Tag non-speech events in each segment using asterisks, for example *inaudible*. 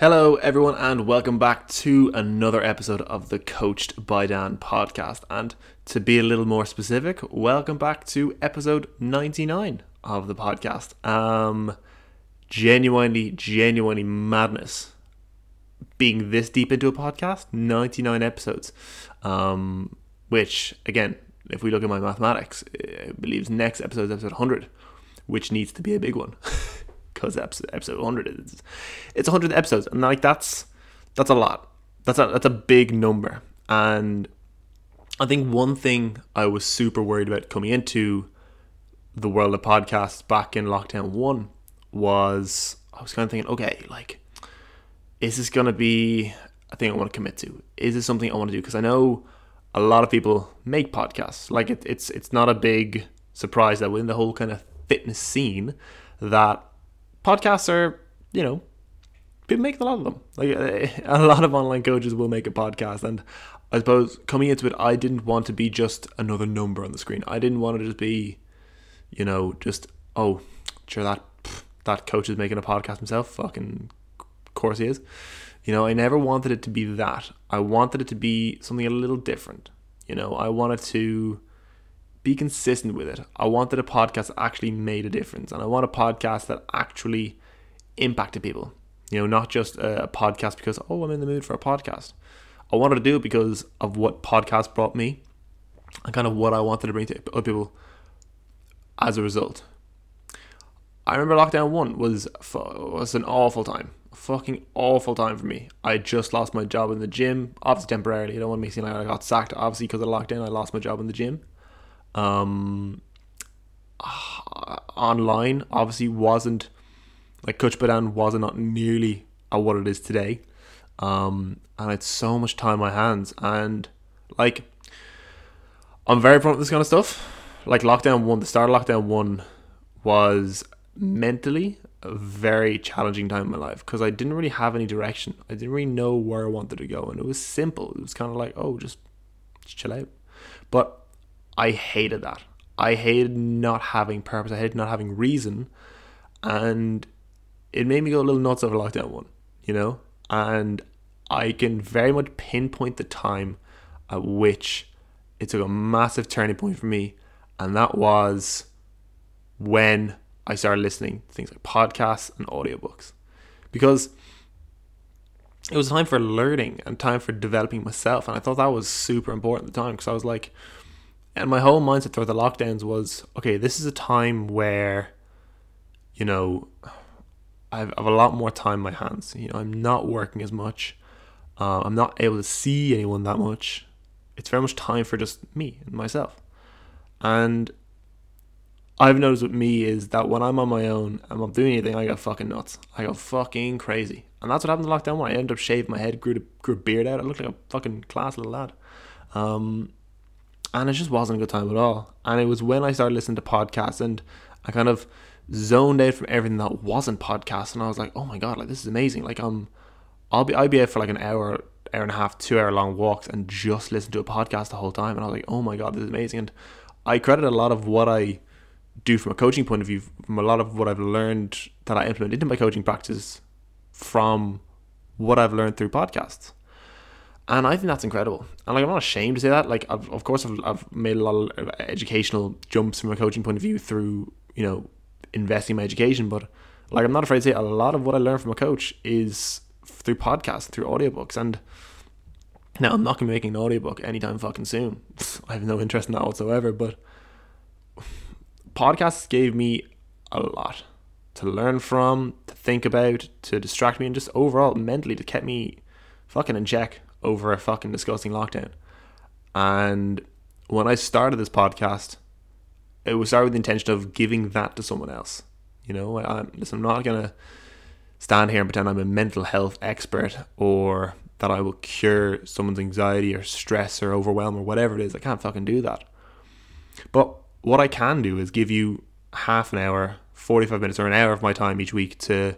Hello, everyone, and welcome back to another episode of the Coached by Dan podcast. And to be a little more specific, welcome back to episode 99 of the podcast. Um, genuinely, genuinely madness being this deep into a podcast 99 episodes. Um, which, again, if we look at my mathematics, I believe next episode is episode 100, which needs to be a big one. *laughs* because episode, episode 100 is it's 100 episodes and like that's that's a lot. That's a that's a big number. And i think one thing i was super worried about coming into the world of podcasts back in lockdown 1 was i was kind of thinking okay like is this going to be a thing i want to commit to? Is this something i want to do? Because i know a lot of people make podcasts. Like it, it's it's not a big surprise that within the whole kind of fitness scene that podcasts are, you know, people make a lot of them. Like *laughs* a lot of online coaches will make a podcast, and I suppose coming into it, I didn't want to be just another number on the screen. I didn't want to just be, you know, just oh, sure that that coach is making a podcast himself. Fucking, course he is. You know, I never wanted it to be that. I wanted it to be something a little different. You know, I wanted to be consistent with it. I wanted a podcast that actually made a difference, and I want a podcast that actually impacted people. You know, not just a podcast because oh, I'm in the mood for a podcast. I wanted to do it because of what podcast brought me, and kind of what I wanted to bring to other people as a result. I remember lockdown one was was an awful time, a fucking awful time for me. I just lost my job in the gym, obviously temporarily. I don't want to me seem like I got sacked. Obviously, because of lockdown, I lost my job in the gym um, online obviously wasn't like Coached by Dan wasn't not nearly at what it is today. Um, and I had so much time on my hands and like I'm very proud of this kind of stuff. Like lockdown one, the start of lockdown one was mentally a very challenging time in my life because I didn't really have any direction. I didn't really know where I wanted to go, and it was simple. It was kind of like, oh, just, just chill out. But I hated that. I hated not having purpose. I hated not having reason, and it made me go a little nuts over lockdown one. You know, and I can very much pinpoint the time at which it took a massive turning point for me, and that was when I started listening to things like podcasts and audiobooks. Because it was time for learning and time for developing myself. And I thought that was super important at the time because I was like, and my whole mindset throughout the lockdowns was okay, this is a time where, you know, I've, I've a lot more time in my hands. You know, I'm not working as much. Uh, I'm not able to see anyone that much. It's very much time for just me and myself. And I've noticed with me is that when I'm on my own, and I'm not doing anything, I go fucking nuts. I go fucking crazy. And that's what happened in lockdown when I ended up shaving my head, grew, to, grew a beard out. I looked like a fucking class little lad. Um, and it just wasn't a good time at all. And it was when I started listening to podcasts and I kind of zoned out from everything that wasn't podcasts, and I was like, oh my god, like this is amazing. Like I'm, I'll be I'd be out for like an hour, hour and a half, two hour long walks and just listen to a podcast the whole time, and I was like, oh my god, this is amazing. And I credit a lot of what I do from a coaching point of view, from a lot of what I've learned that I implement into my coaching practice from what I've learned through podcasts and I think that's incredible. And like I'm not ashamed to say that. Like I've, of course I've, I've made a lot of uh, educational jumps from a coaching point of view through you know investing in my education, but like I'm not afraid to say a lot of what I learned from a coach is through podcasts, through audiobooks, and now I'm not gonna be making an audiobook anytime fucking soon. *laughs* I have no interest in that whatsoever. But podcasts gave me a lot to learn from, to think about, to distract me, and just overall mentally to keep me fucking in check over a fucking disgusting lockdown. And when I started this podcast, it was started with the intention of giving that to someone else. You know, I, listen, I'm not gonna stand here and pretend I'm a mental health expert or that I will cure someone's anxiety or stress or overwhelm or whatever it is. I can't fucking do that. But what I can do is give you half an hour, 45 minutes or an hour of my time each week to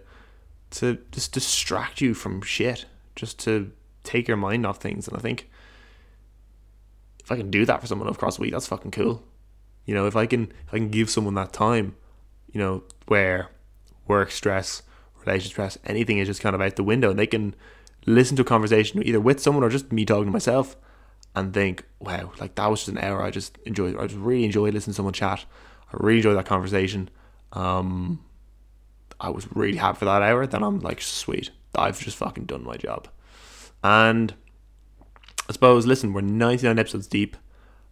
to just distract you from shit, just to take your mind off things. And I think if I can do that for someone across the week, that's fucking cool. You know, if I can if I can give someone that time, you know, where work stress, relationship stress, anything is just kind of out the window, and they can listen to a conversation either with someone or just me talking to myself, and think, wow, like that was just an hour I just enjoyed. I just really enjoyed listening to someone chat. I really enjoyed that conversation. Um, I was really happy for that hour. Then I'm like, sweet, I've just fucking done my job. And I suppose, listen, we're 99 episodes deep.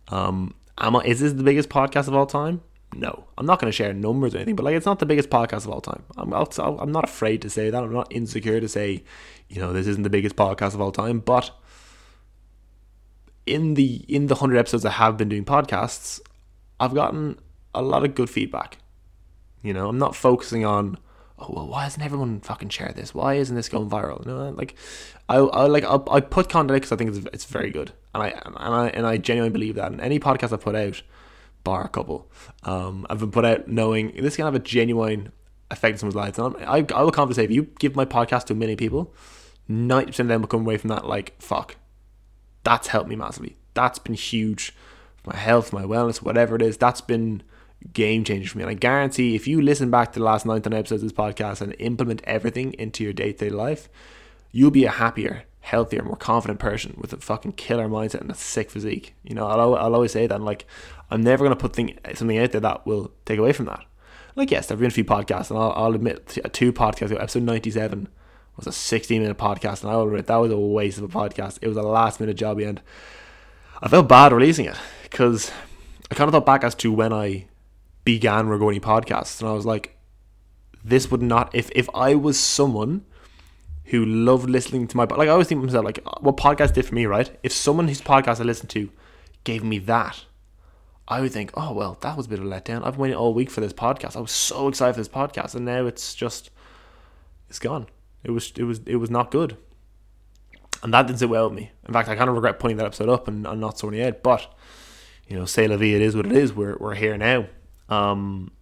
Um, am I, is this the biggest podcast of all time? No, I'm not going to share numbers or anything, but like it's not the biggest podcast of all time. I'm also, I'm not afraid to say that. I'm not insecure to say, you know, this isn't the biggest podcast of all time. But in the in the hundred episodes I have been doing podcasts, I've gotten a lot of good feedback. You know, I'm not focusing on oh well, why hasn't everyone fucking shared this? Why isn't this going viral? You know, like I, I like i put content because I think it's, it's very good, and I and I and I genuinely believe that. And any podcast I put out, bar a couple, um, I've been put out knowing this can have a genuine effect on someone's lives. And I'm, I I will confidently say if you give my podcast to million people, ninety percent of them will come away from that like fuck, that's helped me massively. That's been huge for my health, my wellness, whatever it is. That's been game changer for me. And I guarantee if you listen back to the last 19 episodes of this podcast and implement everything into your day to day life, you'll be a happier, healthier, more confident person with a fucking killer mindset and a sick physique. You know, I'll, I'll always say that. And like, I'm never going to put thing, something out there that will take away from that. Like, yes, there have been a few podcasts, and I'll, I'll admit, two podcasts, episode 97 was a 16 minute podcast, and I will admit that was a waste of a podcast. It was a last minute job, and I felt bad releasing it because I kind of thought back as to when I began recording podcasts, and I was like, this would not if if I was someone who loved listening to my like I always think to myself like what podcast did for me, right? If someone whose podcast I listened to gave me that, I would think, oh well, that was a bit of a letdown. I've waiting all week for this podcast. I was so excited for this podcast, and now it's just it's gone. It was it was it was not good, and that didn't sit well with me. In fact, I kind of regret putting that episode up and, and not sorting it out. But you know, say la vie, it is what it is. We're we're here now. Um,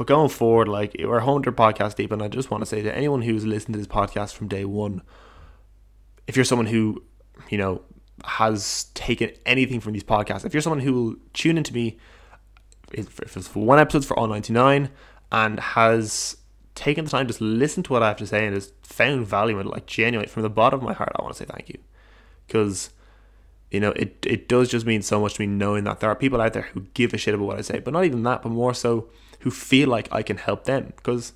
but going forward, like we're 100 podcast deep, and I just want to say to anyone who's listened to this podcast from day one, if you're someone who, you know, has taken anything from these podcasts, if you're someone who will tune into me, if it's for one episode for all 99, and has taken the time to just listen to what I have to say and has found value in it, like genuinely from the bottom of my heart, I want to say thank you, because you know, it, it does just mean so much to me knowing that there are people out there who give a shit about what I say, but not even that, but more so who feel like I can help them. Because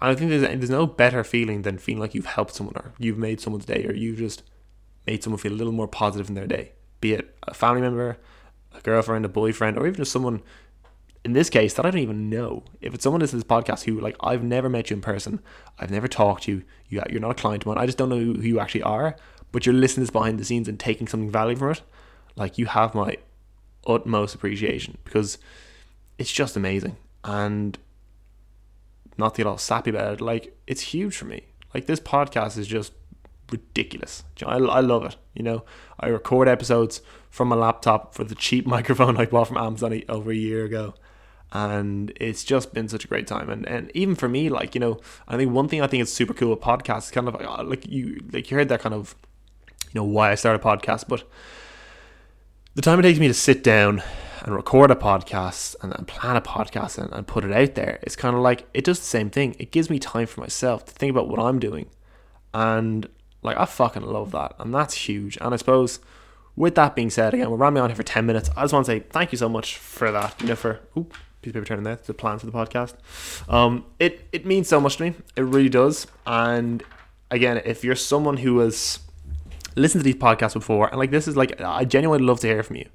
I think there's, there's no better feeling than feeling like you've helped someone or you've made someone's day or you've just made someone feel a little more positive in their day. Be it a family member, a girlfriend, a boyfriend, or even just someone in this case that I don't even know. If it's someone to this podcast who like I've never met you in person, I've never talked to you, you you're not a client of mine, I just don't know who you actually are, but you're listening to this behind the scenes and taking something valuable from it, like you have my utmost appreciation because it's just amazing. And not to get all sappy about it, like it's huge for me. Like this podcast is just ridiculous. I, I love it. You know, I record episodes from my laptop for the cheap *laughs* microphone I bought from Amazon over a year ago. And it's just been such a great time, and and even for me, like you know, I think one thing I think is super cool with podcasts, kind of like, like you like you heard that kind of you know why I started a podcast, but the time it takes me to sit down and record a podcast and, and plan a podcast and, and put it out there, it's kind of like it does the same thing. It gives me time for myself to think about what I'm doing, and like I fucking love that, and that's huge. And I suppose with that being said, again, we're running on here for ten minutes. I just want to say thank you so much for that. You know, for oop, piece of paper turning there. The plan for the podcast. Um, it it means so much to me. It really does. And again, if you're someone who has listened to these podcasts before, and like this is like I genuinely love to hear from you.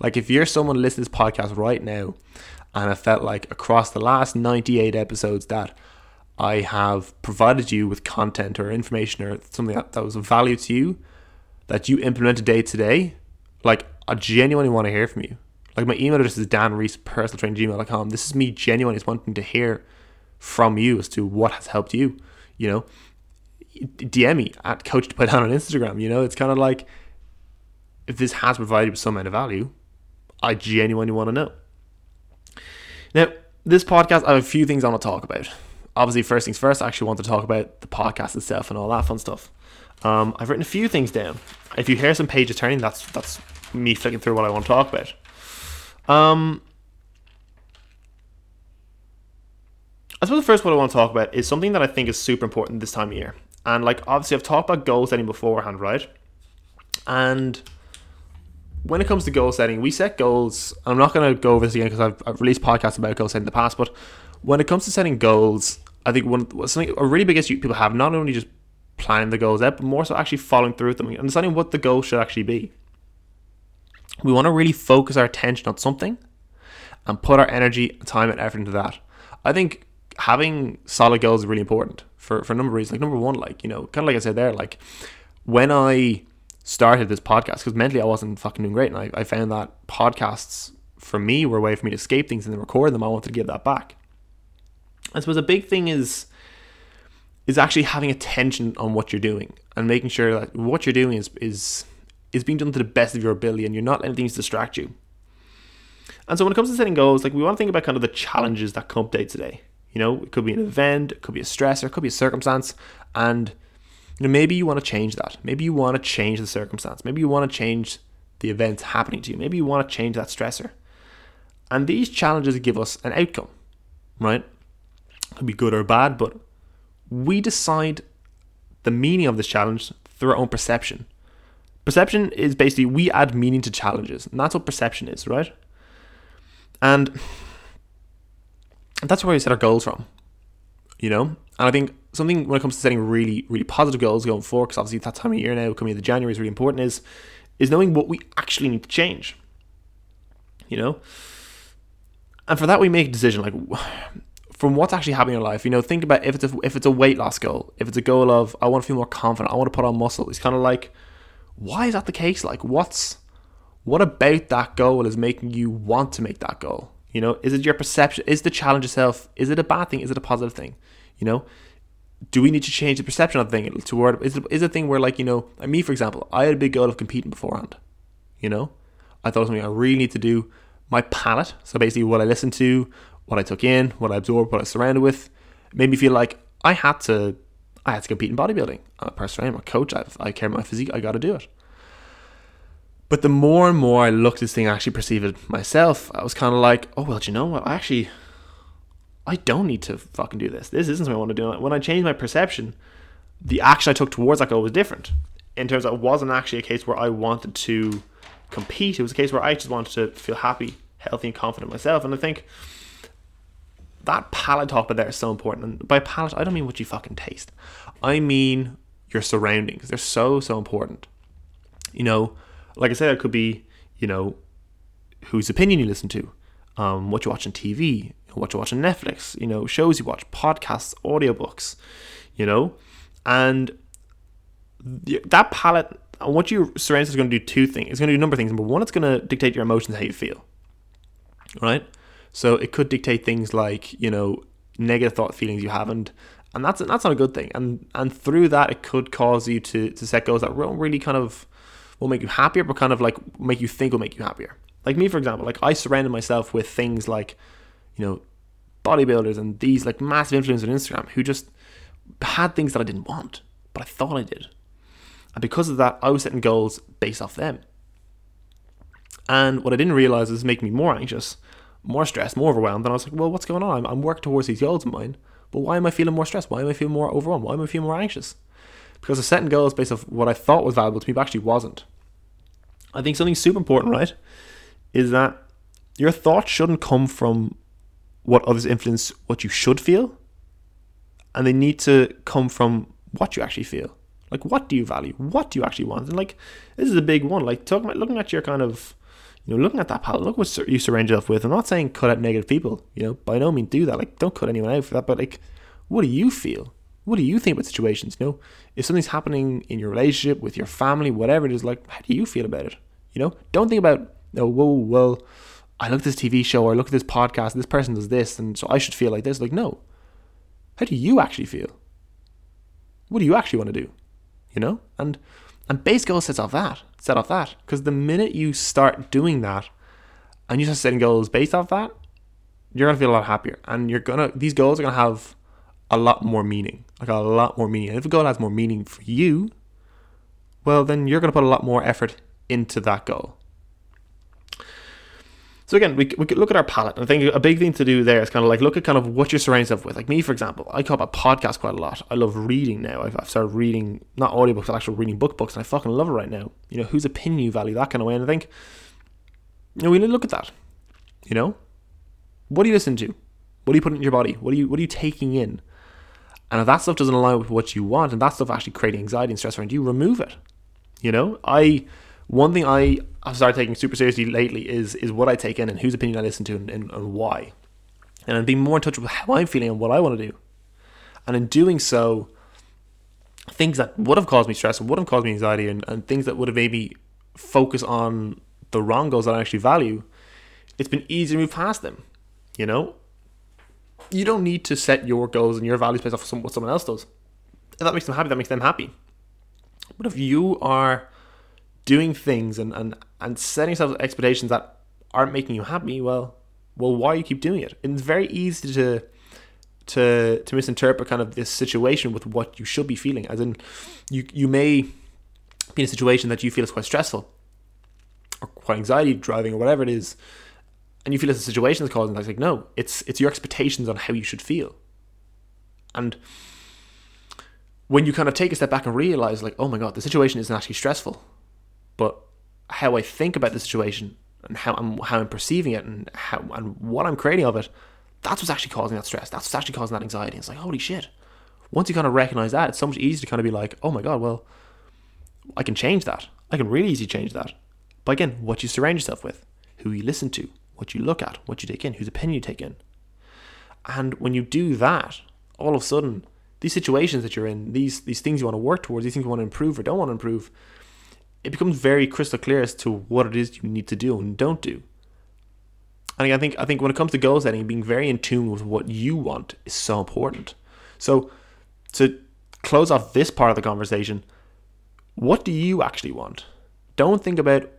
Like if you're someone listening to this podcast right now, and I felt like across the last 98 episodes that I have provided you with content or information or something that, that was of value to you that you implemented day to day, like I genuinely want to hear from you. Like my email address is Dan Rees personal gmail.com. This is me genuinely wanting to hear from you as to what has helped you. You know, DM me at Coach to Put Down on Instagram. You know, it's kind of like if this has provided with some amount of value, I genuinely want to know. Now, this podcast, I have a few things I want to talk about. Obviously, first things first, I actually want to talk about the podcast itself and all that fun stuff. Um, I've written a few things down. If you hear some pages turning, that's that's me flicking through what I want to talk about. Um, I suppose the first one I want to talk about is something that I think is super important this time of year. And like obviously I've talked about goal setting beforehand, right? And when it comes to goal setting, we set goals. I'm not going to go over this again because I've, I've released podcasts about goal setting in the past, but when it comes to setting goals, I think one something a really big issue people have not only just planning the goals out, but more so actually following through with them, understanding what the goal should actually be. We want to really focus our attention on something and put our energy, time, and effort into that. I think having solid goals is really important for, for a number of reasons. Like number one, like, you know, kind of like I said there, like when I started this podcast, because mentally I wasn't fucking doing great, and I, I found that podcasts for me were a way for me to escape things and then record them. I wanted to give that back. I suppose a big thing is is actually having attention on what you're doing and making sure that what you're doing is is is being done to the best of your ability and you're not letting things distract you. And so when it comes to setting goals, like we want to think about kind of the challenges that come up day to day. You know, it could be an event, it could be a stressor, it could be a circumstance, and you know maybe you want to change that. Maybe you want to change the circumstance. Maybe you want to change the events happening to you. Maybe you want to change that stressor. And these challenges give us an outcome, right? It could be good or bad, but we decide the meaning of this challenge through our own perception. Perception is basically we add meaning to challenges, and that's what perception is, right? And that's where we set our goals from, you know? And I think something when it comes to setting really, really positive goals going forward, because obviously that time of year now, coming into January is really important, is is knowing what we actually need to change. You know? And for that we make a decision like *sighs* from what's actually happening in our life. You know, think about if it's a, if it's a weight loss goal, if it's a goal of I want to feel more confident, I want to put on muscle. It's kind of like, why is that the case? Like, what's what about that goal is making you want to make that goal? You know, is it your perception? Is the challenge itself? Is it a bad thing? Is it a positive thing? You know, do we need to change the perception of the thing toward? Is it is a thing where like you know, me for example, I had a big goal of competing beforehand. You know, I thought it was something I really need to do. My palate, so basically what I listen to, what I took in, what I absorbed, what I surrounded with, made me feel like I had to I had to compete in bodybuilding. I'm a personal trainer, I'm a coach, I've, I care about my physique, I got to do it. But the more and more I looked at this thing, I actually perceived it myself, I was kind of like, oh, well, do you know what? I actually, I don't need to fucking do this. This isn't what I want to do. When I changed my perception, the action I took towards that goal was different. In terms of it wasn't actually a case where I wanted to compete. It was a case where I just wanted to feel happy, healthy, and confident myself. And I think that palate talk about there is so important. And by palate, I don't mean what you fucking taste. I mean your surroundings. They're so so important. You know, like I said, it could be you know whose opinion you listen to, um, what you watch on TV, what you watch on Netflix, you know, shows you watch, podcasts, audiobooks, you know, and that palette what you surround is going to do two things. It's going to do a number of things. Number one, it's going to dictate your emotions, how you feel, right? So it could dictate things like you know negative thought feelings you have, and and that's that's not a good thing. And and through that, it could cause you to to set goals that won't really kind of will make you happier, but kind of like make you think will make you happier. Like me, for example, like I surrounded myself with things like you know bodybuilders and these like massive influencers on Instagram who just had things that I didn't want, but I thought I did. And because of that, I was setting goals based off them. And what I didn't realize is making me more anxious more stressed, more overwhelmed. And I was like, well, what's going on? I'm, I'm working towards these goals of mine, but why am I feeling more stressed? Why am I feeling more overwhelmed? Why am I feeling more anxious? Because I setting goals based off what I thought was valuable to me, but actually wasn't. I think something super important, right, is that your thoughts shouldn't come from what others influence what you should feel, and they need to come from what you actually feel. Like, what do you value? What do you actually want? And like, this is a big one. Like, talking about looking at your kind of you know, looking at that palette, look what you surround yourself with. I'm not saying cut out negative people, you know, by no means do that. Like, don't cut anyone out for that. But like, what do you feel? What do you think about situations? You know, if something's happening in your relationship with your family, whatever it is, like, how do you feel about it? You know, don't think about, oh, whoa, well, I look at this TV show or I look at this podcast, this person does this, and so I should feel like this. Like, no. How do you actually feel? What do you actually want to do? You know, and and base goals sets off that set off that. Because the minute you start doing that and you start setting goals based off that, you're gonna feel a lot happier. And you're gonna these goals are gonna have a lot more meaning. Like a lot more meaning. And if a goal has more meaning for you, well then you're gonna put a lot more effort into that goal. So again, we, we could look at our palette. I think a big thing to do there is kind of like look at kind of what you're surrounding yourself with. Like me, for example, I call up podcasts quite a lot. I love reading now. I've, I've started reading, not audiobooks, but actually reading book books. And I fucking love it right now. You know, whose opinion you value, that kind of way. And I think, you know, we need to look at that. You know, what do you listen to? What are you putting in your body? What are you, what are you taking in? And if that stuff doesn't align with what you want and that stuff actually creating anxiety and stress around you, remove it. You know, I one thing I have started taking super seriously lately is is what I take in and whose opinion I listen to and, and, and why. And I'm being more in touch with how I'm feeling and what I want to do. And in doing so, things that would have caused me stress and would have caused me anxiety and, and things that would have made me focus on the wrong goals that I actually value, it's been easy to move past them. You know? You don't need to set your goals and your values based off of what someone else does. If that makes them happy, that makes them happy. But if you are doing things and, and, and setting yourself expectations that aren't making you happy, well, well, why you keep doing it? And it's very easy to to to misinterpret kind of this situation with what you should be feeling. As in, you you may be in a situation that you feel is quite stressful, or quite anxiety driving, or whatever it is, and you feel it's a situation that's causing. That's like no, it's it's your expectations on how you should feel, and when you kind of take a step back and realize like, oh my god, the situation isn't actually stressful but how I think about the situation and how I'm how I'm perceiving it and how and what I'm creating of it, that's what's actually causing that stress. That's what's actually causing that anxiety. It's like holy shit. Once you kind of recognize that, it's so much easier to kind of be like, oh my god, well, I can change that. I can really easily change that. But again, what you surround yourself with, who you listen to, what you look at, what you take in, whose opinion you take in. And when you do that, all of a sudden, these situations that you're in, these these things you want to work towards, these things you want to improve or don't want to improve, it becomes very crystal clear as to what it is you need to do and don't do. And I think I think when it comes to goal setting, being very in tune with what you want is so important. So to close off this part of the conversation, what do you actually want? Don't think about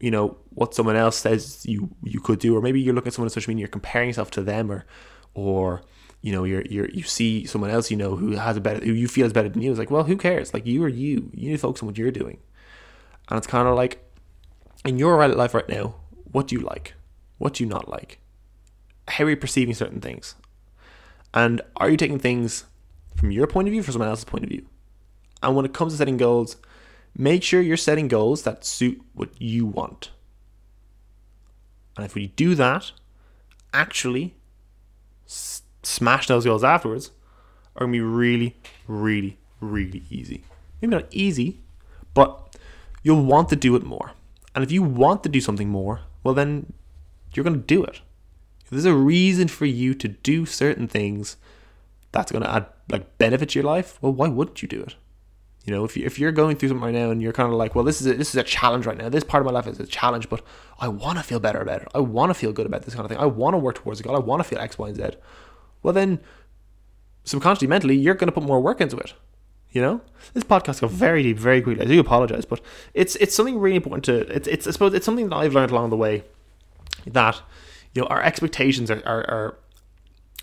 you know what someone else says you you could do, or maybe you're looking at someone on social media, you're comparing yourself to them, or or you know you're you're you see someone else you know who has a better who you feel is better than you. It's like well, who cares? Like you are you. You need to focus on what you're doing. And it's kind of like, in your life right now, what do you like? What do you not like? How are you perceiving certain things? And are you taking things from your point of view, from someone else's point of view? And when it comes to setting goals, make sure you're setting goals that suit what you want. And if we do that, actually s- smash those goals afterwards are going to be really, really, really easy. Maybe not easy, but you'll want to do it more. And if you want to do something more, well, then you're going to do it. If there's a reason for you to do certain things that's going to add like benefit to your life, well, why wouldn't you do it? You know, if you if you're going through something right now and you're kind of like, well, this is a, this is a challenge right now. This part of my life is a challenge, but I want to feel better about it. I want to feel good about this kind of thing. I want to work towards a goal. I want to feel X, Y, and Z. Well, then subconsciously, mentally, you're going to put more work into it. You know, this podcast got very deep very quickly. I do apologize, but it's it's something really important to. It's it's I suppose it's something that I've learned along the way that you know our expectations are are, are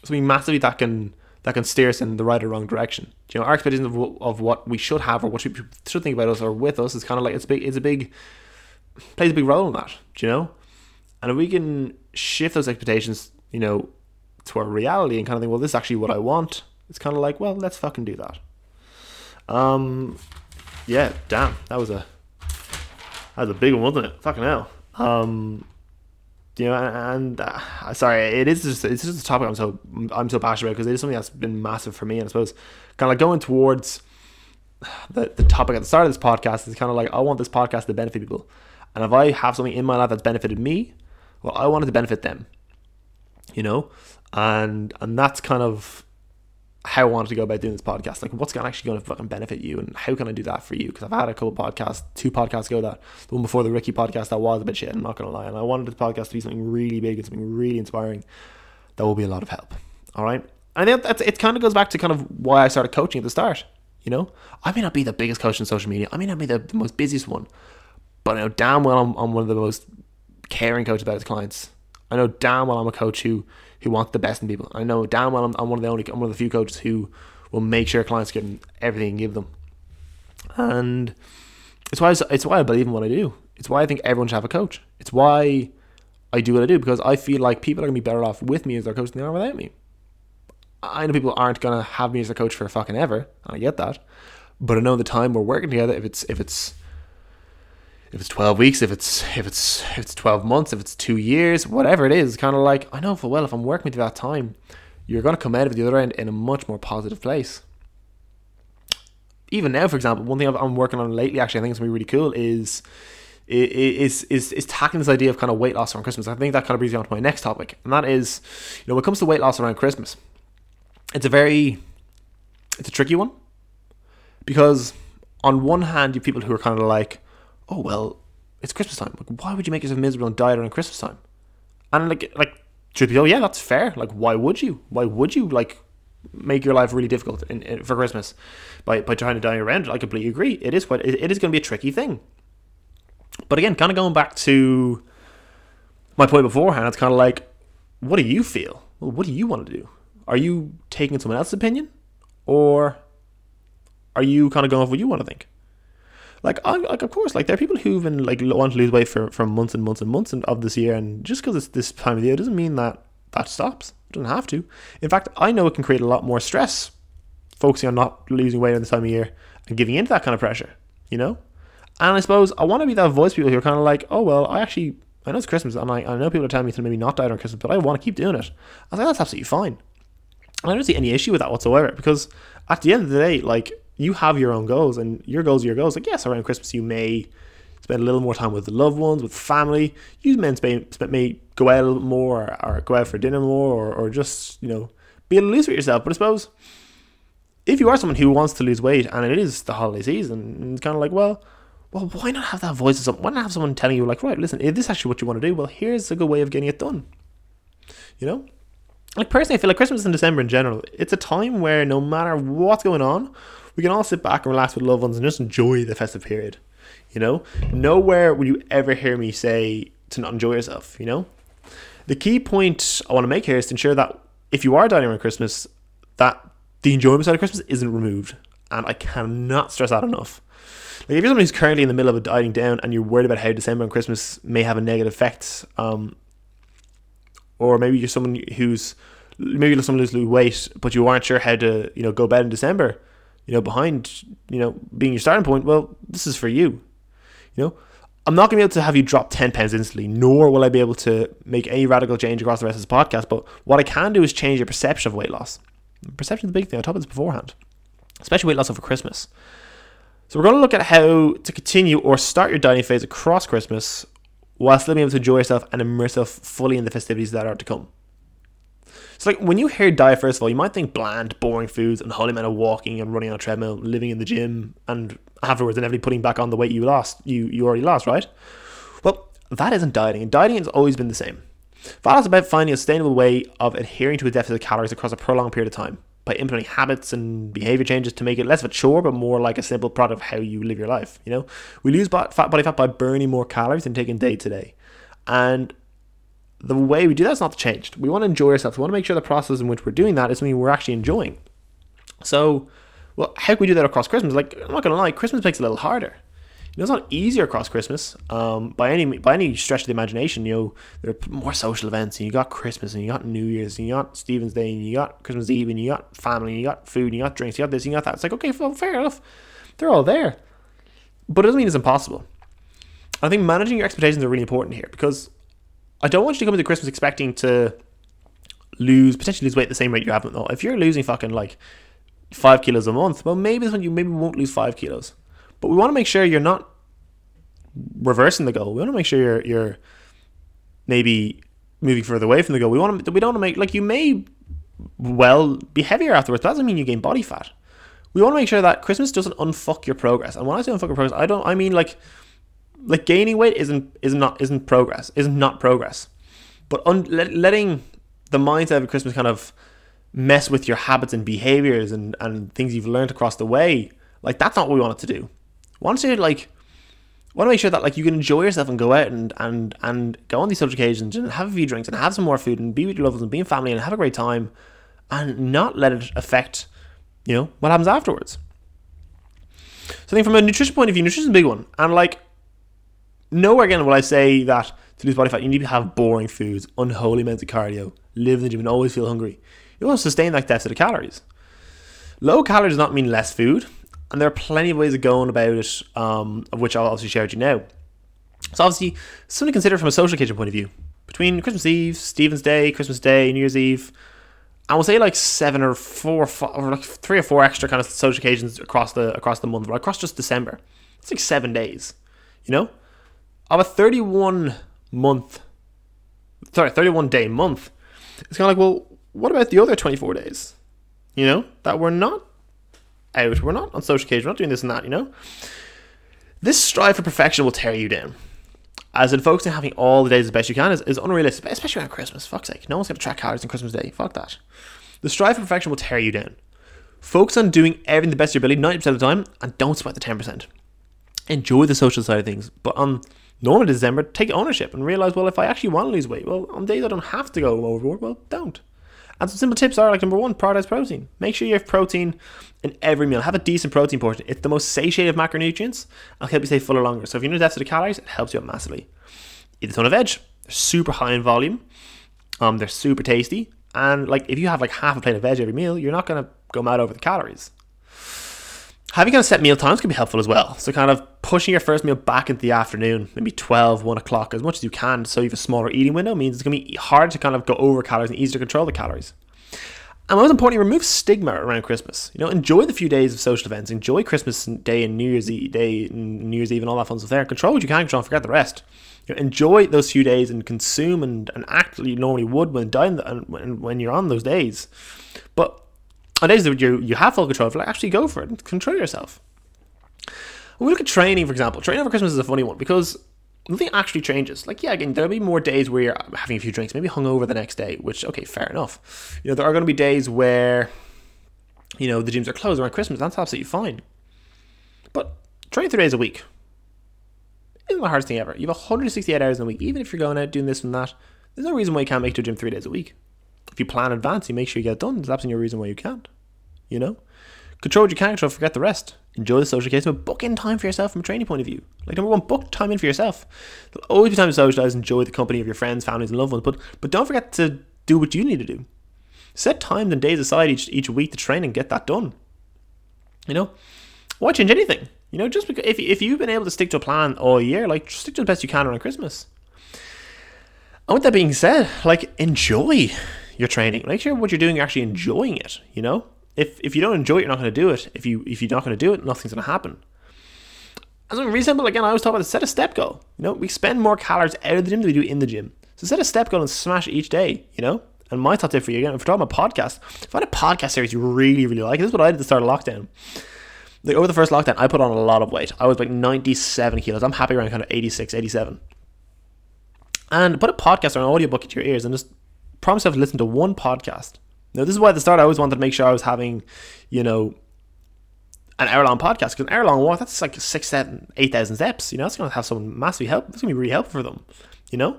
something massively that can that can steer us in the right or wrong direction. You know, our expectations of, of what we should have or what we should think about us or with us is kind of like it's big. It's a big plays a big role in that. Do you know? And if we can shift those expectations, you know, to our reality and kind of think, well, this is actually what I want. It's kind of like, well, let's fucking do that. Um, yeah, damn, that was a that was a big one, wasn't it? Fucking hell. Um, you know, and uh, sorry, it is just it's just a topic I'm so I'm so passionate about because it is something that's been massive for me, and I suppose kind of like going towards the the topic at the start of this podcast is kind of like I want this podcast to benefit people, and if I have something in my life that's benefited me, well, I want it to benefit them, you know, and and that's kind of how I wanted to go about doing this podcast. Like, what's actually going to fucking benefit you, and how can I do that for you? Because I've had a couple podcasts, two podcasts ago that the one before the Ricky podcast that was a bit shit. I'm not to lie, and I wanted the podcast to be something really big and something really inspiring. That will be a lot of help. All right, and that's it. Kind of goes back to kind of why I started coaching at the start. You know, I may not be the biggest coach in social media. I may not be the, the most busiest one, but I know damn well I'm, I'm one of the most caring coaches about his clients. I know damn well I'm a coach who who want the best in people. I know damn well I'm, I'm one of the only I'm one of the few coaches who will make sure clients get everything and give them. And it's why it's why I believe in what I do. It's why I think everyone should have a coach. It's why I do what I do because I feel like people are gonna be better off with me as their coach than they are without me. I know people aren't gonna have me as their coach for fucking ever. and I get that, but I know the time we're working together. If it's if it's if it's 12 weeks if it's if it's if it's 12 months if it's two years whatever it is kind of like i know for well if i'm working with that time you're going to come out of the other end in a much more positive place. Even now for example one thing i'm working on lately actually i think it's going to be really cool is is is is tackling this idea of kind of weight loss around christmas. I think that kind of brings me on to my next topic and that is you know when it comes to weight loss around christmas it's a very it's a tricky one because on one hand you have people who are kind of like oh well, it's Christmas time. Like, why would you make yourself miserable and die around Christmas time? And like, like, truth be told, yeah, that's fair. Like, why would you? Why would you like make your life really difficult in, in, for Christmas by by trying to die around it? I completely agree. It is what it, is going to be a tricky thing. But again, kind of going back to my point beforehand, it's kind of like, what do you feel? What do you want to do? Are you taking someone else's opinion, or are you kind of going off what you want to think? Like, I, like of course, like there are people who've been like want to lose weight for, for months and months and months of this year, and just because it's this time of year doesn't mean that that stops. It doesn't have to. In fact, I know it can create a lot more stress focusing on not losing weight at this time of year and giving into that kind of pressure, you know. And I suppose I want to be that voice people who are kind of like, oh well, I actually I know it's Christmas, and I, I know people are telling me to maybe not diet on Christmas, but I want to keep doing it. I was like, that's absolutely fine. I don't see any issue with that whatsoever because at the end of the day, like you have your own goals and your goals are your goals. Like, yes, around Christmas you may spend a little more time with the loved ones, with family. You men may, may go out a little more or, or go out for dinner more or, or just, you know, be a little loose with yourself. But I suppose if you are someone who wants to lose weight and it is the holiday season, it's kind of like, well, well, why not have that voice of someone? Why not have someone telling you, like, right, listen, is this actually what you want to do, well, here's a good way of getting it done. You know? Like, personally, I feel like Christmas and December in general, it's a time where no matter what's going on, we can all sit back and relax with loved ones and just enjoy the festive period. You know, nowhere will you ever hear me say to not enjoy yourself. You know, the key point I want to make here is to ensure that if you are dining around Christmas, that the enjoyment side of Christmas isn't removed. And I cannot stress that enough. Like if you're someone who's currently in the middle of a dieting down and you're worried about how December and Christmas may have a negative effect, um, or maybe you're someone who's maybe you're someone who's lose weight, but you aren't sure how to you know go bed in December you know, behind, you know, being your starting point, well, this is for you. You know, I'm not going to be able to have you drop 10 pounds instantly, nor will I be able to make any radical change across the rest of this podcast. But what I can do is change your perception of weight loss. Perception is the big thing. I talked about this beforehand, especially weight loss over Christmas. So we're going to look at how to continue or start your dieting phase across Christmas while still being able to enjoy yourself and immerse yourself fully in the festivities that are to come. So like when you hear diet, first of all, you might think bland, boring foods and holy amount of walking and running on a treadmill, living in the gym, and afterwards inevitably putting back on the weight you lost, you you already lost, right? Well, that isn't dieting, and dieting has always been the same. Fat is about finding a sustainable way of adhering to a deficit of calories across a prolonged period of time by implementing habits and behavior changes to make it less of a chore, but more like a simple product of how you live your life. You know, we lose body fat by burning more calories than taking day to day, and the way we do that is not changed. We want to enjoy ourselves. We want to make sure the process in which we're doing that is something we're actually enjoying. So, well, how can we do that across Christmas? Like, I'm not to lie, Christmas makes it a little harder. You know, it's not easier across Christmas um, by any by any stretch of the imagination. You know, there are more social events, and you got Christmas, and you got New Year's, and you got Stephen's Day, and you got Christmas Eve, and you got family, and you got food, and you got drinks, you got this, and you got that. It's like, okay, well, fair enough. They're all there. But it doesn't mean it's impossible. I think managing your expectations are really important here because I don't want you to come into Christmas expecting to lose potentially lose weight at the same rate you have. No, if you're losing fucking like five kilos a month, well, maybe this one you maybe won't lose five kilos. But we want to make sure you're not reversing the goal. We want to make sure you're you're maybe moving further away from the goal. We want to we don't want to make like you may well be heavier afterwards. But that doesn't mean you gain body fat. We want to make sure that Christmas doesn't unfuck your progress. And when I say unfuck your progress, I don't I mean like like gaining weight isn't is not isn't progress isn't not progress. But un, let, letting the mindset of christmas kind of mess with your habits and behaviors and and things you've learned across the way like that's not what we want it to do. We want to like want to make sure that like you can enjoy yourself and go out and and and go on these social occasions and have a few drinks and have some more food and be with your loved ones and be in family and have a great time and not let it affect you know what happens afterwards. So I think from a nutrition point of view, nutrition is a big one. And like nowhere again will I say that to lose body fat, you need to have boring foods, unholy amounts of cardio, live in the gym, and always feel hungry. You want to sustain that deficit of calories. Low calorie does not mean less food, and there are plenty of ways of going about it, um, of which I'll obviously share with you now. So obviously, something to consider from a social occasion point of view. Between Christmas Eve, Stephen's Day, Christmas Day, New Year's Eve, I will say like seven or four, or, five, or like three or four extra kind of social occasions across the across the month, but across just December. It's like seven days, you know, of a thirty-one month, sorry, thirty-one day month. It's kind of like, well, what about the other twenty-four days? You know, that we're not out, we're not on social occasion, we're not doing this and that. You know, this strive for perfection will tear you down. As in focusing on having all the days as best you can is, is unrealistic, especially around Christmas. Fuck's sake. No one's going to track calories on Christmas Day. Fuck that. The strive for perfection will tear you down. Focus on doing everything the best of your ability 90% of the time and don't sweat the 10%. Enjoy the social side of things. But on normal December, take ownership and realize, well, if I actually want to lose weight, well, on days I don't have to go overboard, well, don't. And some simple tips are like number one, prioritize protein. Make sure you have protein in every meal. Have a decent protein portion. It's the most satiated of macronutrients. It'll help you stay fuller longer. So if you're in a deficit of calories, it helps you out massively. Eat a ton of veg. They're super high in volume. Um, they're super tasty. And like if you have like half a plate of veg every meal, you're not gonna go mad over the calories. Having kind of set meal times can be helpful as well. So kind of pushing your first meal back into the afternoon, maybe 12, 1 o'clock, as much as you can, so you have a smaller eating window, means it's going to be hard to kind of go over calories and easier to control the calories. And most importantly, remove stigma around Christmas. You know, enjoy the few days of social events. Enjoy Christmas Day and New Year's Eve, Day, and New Year's Eve, and all that fun stuff there. Control what you can control. Forget the rest. You know, enjoy those few days and consume and, and act like you normally would when when, when you're on those days. But on days that you you have full control, like actually go for it and control yourself. When we look at training, for example, training over Christmas is a funny one because nothing actually changes. Like, yeah, again, there'll be more days where you're having a few drinks, maybe hungover the next day, which, okay, fair enough. You know, there are going to be days where, you know, the gyms are closed around Christmas. That's absolutely fine. But train three days a week isn't the hardest thing ever. You have 168 hours in a week. Even if you're going out doing this and that, there's no reason why you can't make it to a gym three days a week. If you plan in advance, you make sure you get it done. There's absolutely no reason why you can't. You know? Control what you can control, forget the rest. Enjoy the social case, but book in time for yourself from a training point of view. Like number one, book time in for yourself. There'll always be time to socialize, enjoy the company of your friends, families, and loved ones, but but don't forget to do what you need to do. Set times and days aside each each week to train and get that done. You know, why change anything? You know, just because if if you've been able to stick to a plan all year, like stick to the best you can around Christmas. And with that being said, like enjoy your training. Make sure what you're doing, you're actually enjoying it. You know, if if you don't enjoy it, you're not going to do it. If you if you're not going to do it, nothing's going to happen. As a simple, again, I always talk about set a step goal. You know, we spend more calories out of the gym than we do in the gym. So set a step goal and smash each day. You know. And my thought tip for you again, if we're talking about podcast, find a podcast series you really really like. This is what I did the start of lockdown. Like over the first lockdown, I put on a lot of weight. I was like 97 kilos. I'm happy around kind of 86, 87. And put a podcast or an audiobook into your ears and just promise yourself to listen to one podcast now, this is why at the start I always wanted to make sure I was having, you know, an hour long podcast because an hour long walk that's like six, seven, eight thousand steps. You know, that's going to have some massive help. It's going to be really helpful for them. You know,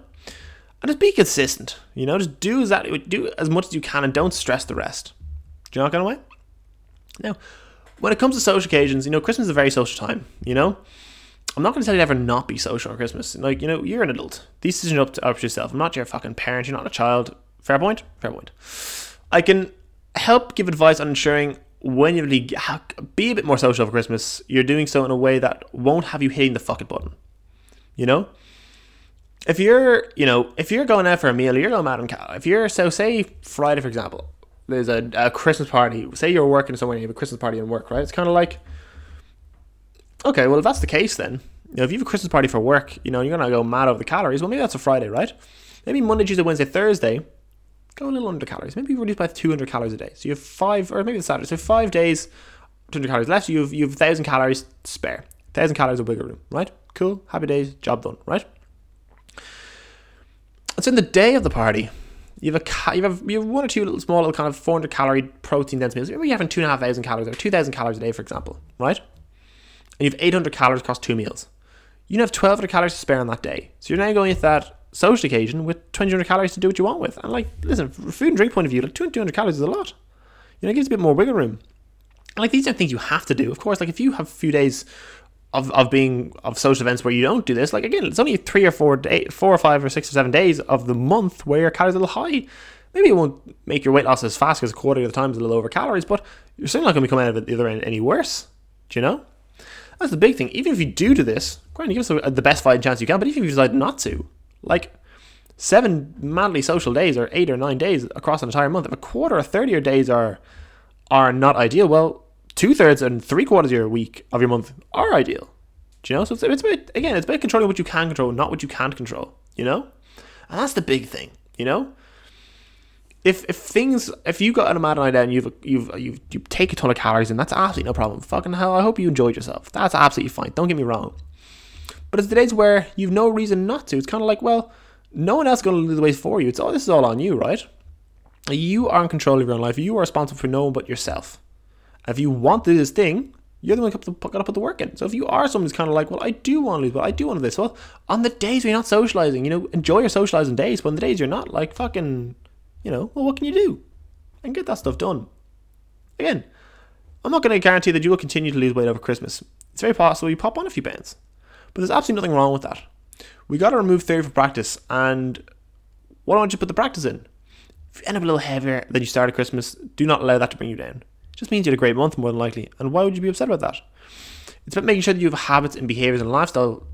and just be consistent. You know, just do as that do as much as you can and don't stress the rest. Do you know what kind of way? Now, when it comes to social occasions, you know, Christmas is a very social time. You know. I'm not going to tell you to ever not be social on Christmas. Like, you know, you're an adult. These decisions are up to, up to yourself. I'm not your fucking parent. You're not a child. Fair point? Fair point. I can help give advice on ensuring when you really be a bit more social for Christmas, you're doing so in a way that won't have you hitting the fucking button. You know? If you're, you know, if you're going out for a meal, you're going out on cow. If you're, so say Friday, for example, there's a, a Christmas party. Say you're working somewhere and you have a Christmas party in work, right? It's kind of like, okay, well, if that's the case, then, you know, if you have a Christmas party for work, you know, you're going to go mad over the calories. Well, maybe that's a Friday, right? Maybe Monday, Tuesday, Wednesday, Thursday, go a little under calories. Maybe reduce by 200 calories a day. So you have five, or maybe it's Saturday. So five days, 200 calories left. You have you have 1,000 calories spare. 1,000 calories of wiggle room, right? Cool. Happy days. Job done, right? And so in the day of the party, you have a you have you have one or two little small little kind of 400 calorie protein dense meals. Maybe you're having two and a half thousand calories or 2,000 calories a day, for example, right? And you have 800 calories across two meals. You have 1,200 calories to spare on that day. So you're now going with that social occasion with 200 calories to do what you want with. And like, listen, from food and drink point of view, like 200 calories is a lot. You know, it gives a bit more wiggle room. And like, these are things you have to do. Of course, like if you have a few days of, of being of social events where you don't do this. Like again, it's only three or four day, four or five or six or seven days of the month where your calories are a little high. Maybe it won't make your weight loss as fast because a quarter of the time is a little over calories, but you're certainly not going to be coming out of it the other end any worse. Do you know? That's the big thing. Even if you do do this, granted, give us the best fighting chance you can. But even if you decide not to, like seven madly social days or eight or nine days across an entire month, if a quarter or third of your days are are not ideal, well, two thirds and three quarters of your week of your month are ideal. Do you know? So it's, it's about again, it's about controlling what you can control, not what you can't control. You know, and that's the big thing. You know, if if things if you got an mad night out and you've you've you've you take a ton of calories and that's absolutely no problem. Fucking hell, I hope you enjoyed yourself. That's absolutely fine. Don't get me wrong. But it's the days where you've no reason not to. It's kind of like, well, no one else is going to lose the weight for you. It's all this is all on you, right? You are in control of your own life. You are responsible for no one but yourself. If you want to do this thing, you're the one who got to put the work in. So if you are someone who's kind of like, well, I do want to lose, but I do want to this. Well, on the days where you're not socializing, you know, enjoy your socializing days. But on the days you're not, like, fucking, you know, well, what can you do? And get that stuff done. Again, I'm not going to guarantee that you will continue to lose weight over Christmas. It's very possible you pop on a few pounds. But there's absolutely nothing wrong with that. We got to remove theory for practice. And why don't you put the practice in? If you end up a little heavier than you started Christmas, do not allow that to bring you down. It just means you had a great month more than likely. And why would you be upset about that? It's about making sure that you have habits and behaviors and lifestyle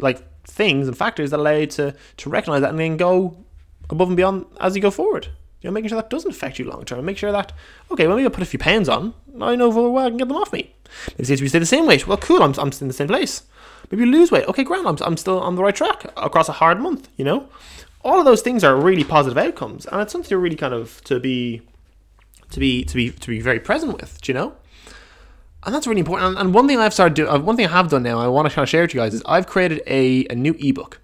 like things and factors that allow you to, to recognize that and then go above and beyond as you go forward. You know, making sure that doesn't affect you long term. Make sure that, okay, well, maybe I put a few pounds on. I know very well I can get them off me. Maybe if you stay the same weight, well, cool, I'm, I'm in the same place. Maybe you lose weight. Okay, grand, I'm, I'm still on the right track across a hard month, you know? All of those things are really positive outcomes, and it's something to really kind of to be to be to be to be very present with, do you know? And that's really important. And one thing I've started doing, uh, one thing I have done now, I want to kind of share with you guys is I've created a, a new ebook,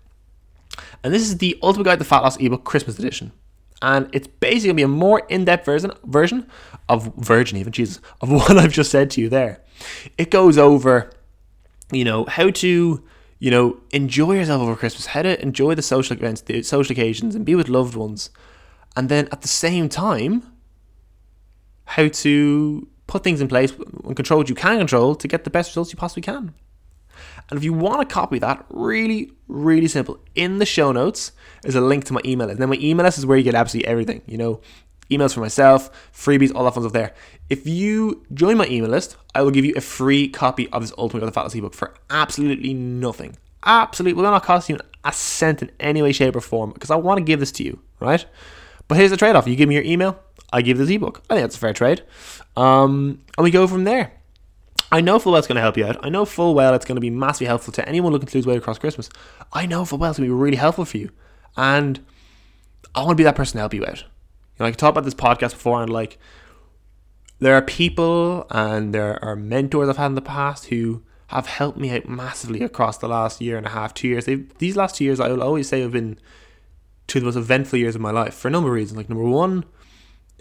and this is the Ultimate Guide to Fat Loss ebook Christmas edition and it's basically gonna be a more in-depth version version of Virgin even Jesus of *laughs* what I've just said to you there. It goes over, you know, how to you know enjoy yourself over Christmas, how to enjoy the social events, the social occasions, and be with loved ones, and then at the same time, how to put things in place and control what you can control to get the best results you possibly can. And if you want to copy that, really, really simple. In the show notes is a link to my email list. And then my email list is where you get absolutely everything. You know, emails for myself, freebies, all that fun stuff there. If you join my email list, I will give you a free copy of this Ultimate Fat Loss ebook for absolutely nothing. Absolutely, will not cost you a cent in any way, shape, or form because I want to give this to you, right? But here's the trade off you give me your email, I give this ebook. I think that's a fair trade. Um, and we go from there. I know full well it's going to help you out. I know full well it's going to be massively helpful to anyone looking to lose weight across Christmas. I know full well it's going to be really helpful for you. And I want to be that person to help you out. You know, I talked about this podcast before and like there are people and there are mentors I've had in the past who have helped me out massively across the last year and a half, two years. They've, these last two years, I will always say, have been two of the most eventful years of my life for a number of reasons. Like number one,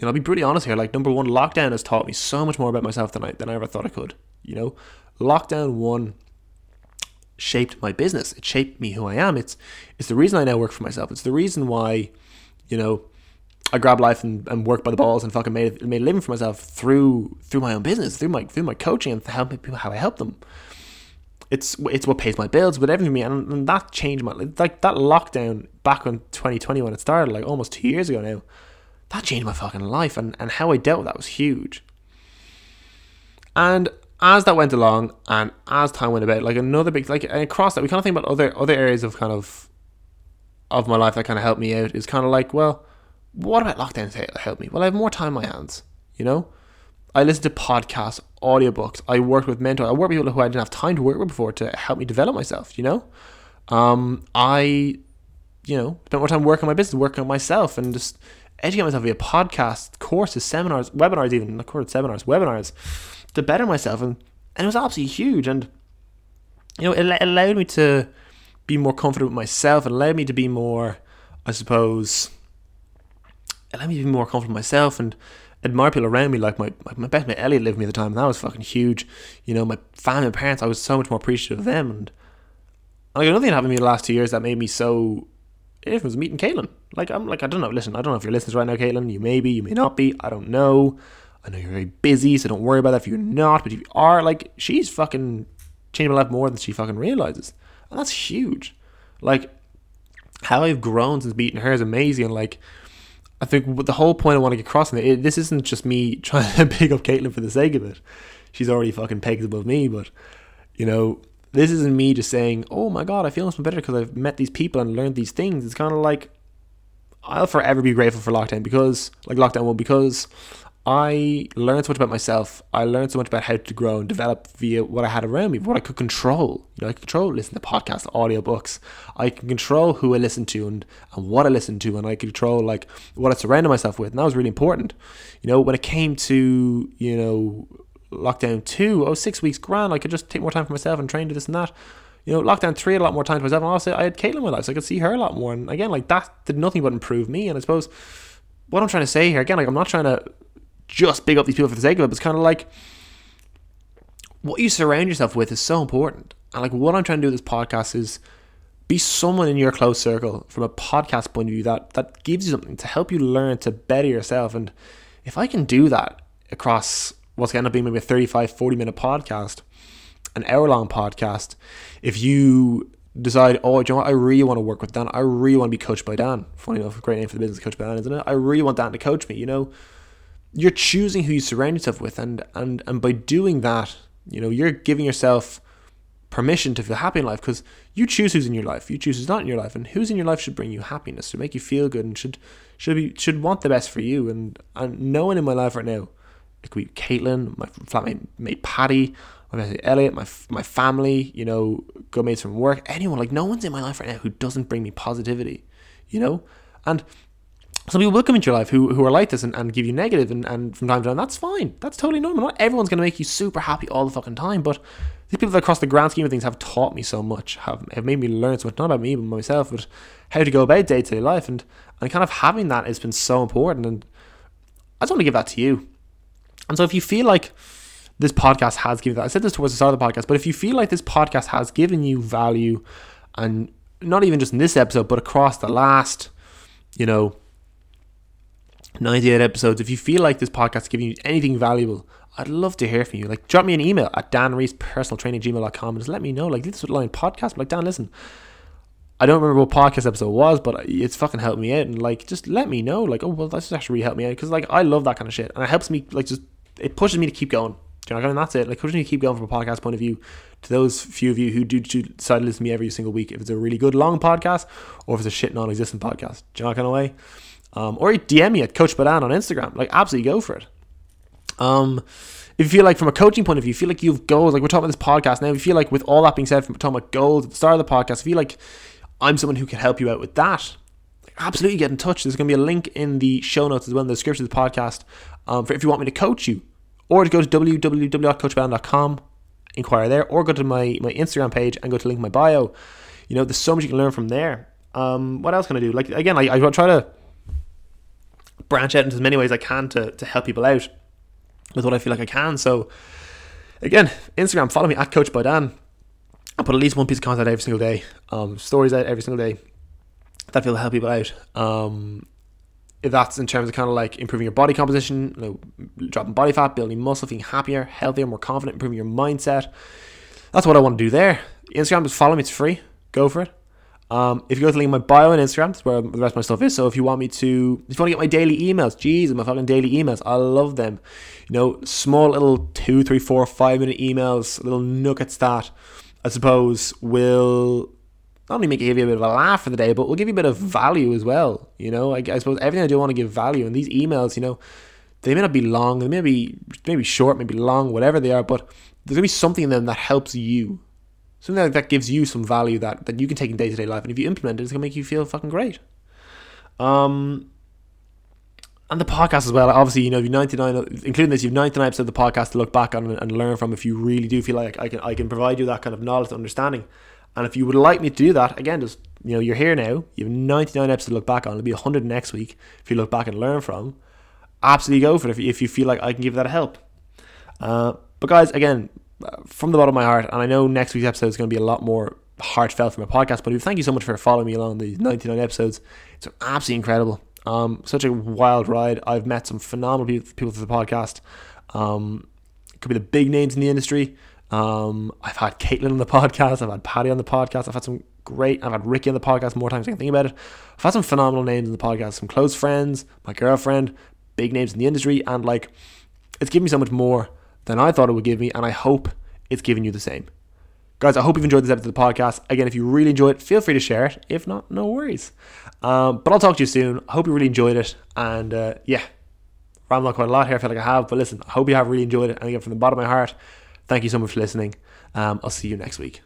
know, I'll be pretty honest here. Like number one, lockdown has taught me so much more about myself than I than I ever thought I could. You know, lockdown one shaped my business. It shaped me who I am. It's it's the reason I now work for myself. It's the reason why, you know, I grab life and, and work by the balls and fucking made made a living for myself through through my own business, through my through my coaching and how people how I help them. It's it's what pays my bills, but everything me, and, and that changed my like that lockdown back in 2020 when it started, like almost two years ago now. That changed my fucking life, and and how I dealt with that was huge. And as that went along and as time went about, like another big like and across that, we kind of think about other other areas of kind of of my life that kind of helped me out. Is kind of like, well, what about lockdown to help me? Well, I have more time on my hands. You know, I listen to podcasts, audiobooks. I work with mentors. I work with people who I didn't have time to work with before to help me develop myself. You know, um, I, you know, spent more time working on my business, working on myself, and just educate myself via podcasts, courses, seminars, webinars, even not courses, seminars, webinars to better myself, and and it was absolutely huge. And you know, it, it allowed me to be more confident with myself. It allowed me to be more, I suppose, it allowed me to be more confident with myself and admire people around me. Like my my best mate Elliot lived with me at the time, and that was fucking huge. You know, my family, my parents, I was so much more appreciative of them. And like another thing happened to me the last two years that made me so it was meeting Caitlin. Like I'm like I don't know. Listen, I don't know if you're listening right now, Caitlin. You may be, you may not be. I don't know. I know you're very busy, so don't worry about that if you're not. But if you are, like, she's fucking changed my life more than she fucking realizes. And that's huge. Like, how I've grown since beating her is amazing. And like, I think the whole point I want to get across in it, this isn't just me trying *laughs* to pick up Caitlin for the sake of it. She's already fucking pegs above me, but you know, this isn't me just saying, "Oh my god, I feel so better because I've met these people and learned these things." It's kind of like I'll forever be grateful for lockdown because, like lockdown one, because I learned so much about myself. I learned so much about how to grow and develop via what I had around me, what I could control. You know, I could control listen to podcasts, audiobooks. I can control who I listen to and, and what I listen to, and I could control like what I surrounded myself with. And that was really important. You know, when it came to, you know, lockdown two, oh, six weeks grand, I could just take more time for myself and train to this and that. You know, lockdown three, had a lot more time to myself, and also I had Caitlin in my life, so I could see her a lot more. And again, like that did nothing but improve me. And I suppose what I'm trying to say here, again, like I'm not trying to just big up these people for the sake of it. It's kind of like what you surround yourself with is so important. And like what I'm trying to do with this podcast is be someone in your close circle from a podcast point of view that that gives you something to help you learn to better yourself. And if I can do that across what's going to be maybe a 35, 40 minute podcast, an hour long podcast, if you decide, oh, you know what? I really want to work with Dan. I really want to be coached by Dan. Funny enough, great name for the business, Coach by Dan, isn't it? I really want Dan to coach me. You know, you're choosing who you surround yourself with, and and and by doing that, you know, you're giving yourself permission to feel happy in life because you choose who's in your life, you choose who's not in your life, and who's in your life should bring you happiness, should make you feel good, and should should be should want the best for you. And and no one in my life right now, it could be Caitlin, my flatmate mate Patty, my mate Elliot, my my family, you know, good mates from work, anyone. Like no one's in my life right now who doesn't bring me positivity, you know, and some people will come into your life who, who are like this and, and give you negative and, and from time to time that's fine. That's totally normal. Not everyone's going to make you super happy all the fucking time but these people that across the grand scheme of things have taught me so much have, have made me learn so much not about me but myself but how to go about day-to-day life. And and kind of having that has been so important. And I just want to give that to you and so if you feel like this podcast has given that I said this towards the start of the podcast but if you feel like this podcast has given you value and not even just in this episode but across the last you know 98 episodes. If you feel like this podcast is giving you anything valuable, I'd love to hear from you. Like, drop me an email at danreespersonaltraining.gmail.com and just let me know. Like, this is line podcast. Like, Dan, listen, I don't remember what podcast episode was, but it's fucking helped me out. And, like, just let me know. Like, oh, well, that's actually really helped me out. Because, like, I love that kind of shit. And it helps me, like, just, it pushes me to keep going. Do you know, and that's it. Like, pushes me to keep going from a podcast point of view to those few of you who do, decide to listen to me every single week. If it's a really good long podcast or if it's a shit non existent podcast. Do you know, kind of way? Um, or DM me at Coach by Dan on Instagram. Like, absolutely go for it. Um, if you feel like from a coaching point of view, you feel like you've goals, like we're talking about this podcast now, if you feel like with all that being said, from talking about goals at the start of the podcast, I feel like I'm someone who can help you out with that, absolutely get in touch. There's going to be a link in the show notes as well in the description of the podcast um, for if you want me to coach you. Or to go to www.coachedbydan.com, inquire there, or go to my, my Instagram page and go to link my bio. You know, there's so much you can learn from there. Um, what else can I do? Like, again, I, I try to branch out into as many ways I can to, to help people out with what I feel like I can. So again, Instagram, follow me at Coach by Dan. I put at least one piece of content every single day, um, stories out every single day that to help people out. Um, if that's in terms of kind of like improving your body composition, you know, dropping body fat, building muscle, feeling happier, healthier, more confident, improving your mindset. That's what I want to do there. Instagram, just follow me, it's free. Go for it. Um, if you go to the link in my bio on Instagram, that's where the rest of my stuff is. So if you want me to, if you want to get my daily emails, geez, my fucking daily emails, I love them. You know, small little two, three, four, five minute emails, little nuggets that I suppose will not only make you give you a bit of a laugh for the day, but we'll give you a bit of value as well. You know, I, I suppose everything I do want to give value, and these emails, you know, they may not be long, they may be maybe short, maybe long, whatever they are, but there's gonna be something in them that helps you something that gives you some value that, that you can take in day to day life, and if you implement it, it's gonna make you feel fucking great. Um, and the podcast as well. Obviously, you know, if you've 99, including this, you've 99 episodes of the podcast to look back on and learn from. If you really do feel like I can, I can provide you that kind of knowledge, understanding. And if you would like me to do that, again, just you know, you're here now. You have 99 episodes to look back on. It'll be 100 next week. If you look back and learn from, absolutely go for it. If, if you feel like I can give that a help. Uh, but guys, again, from the bottom of my heart, and I know next week's episode is going to be a lot more heartfelt from a podcast But Thank you so much for following me along the 99 episodes. It's absolutely incredible. Um, such a wild ride. I've met some phenomenal people, people through the podcast. Um, could be the big names in the industry. Um, I've had Caitlin on the podcast. I've had Patty on the podcast. I've had some great. I've had Ricky on the podcast more times than I can think about it. I've had some phenomenal names in the podcast. Some close friends, my girlfriend, big names in the industry, and like it's given me so much more than I thought it would give me, and I hope it's giving you the same. Guys, I hope you've enjoyed this episode of the podcast. Again, if you really enjoyed it, feel free to share it. If not, no worries. Um, but I'll talk to you soon. I hope you really enjoyed it. And uh, yeah, rambled quite a lot here. I feel like I have. But listen, I hope you have really enjoyed it. And again, from the bottom of my heart, thank you so much for listening. Um, I'll see you next week.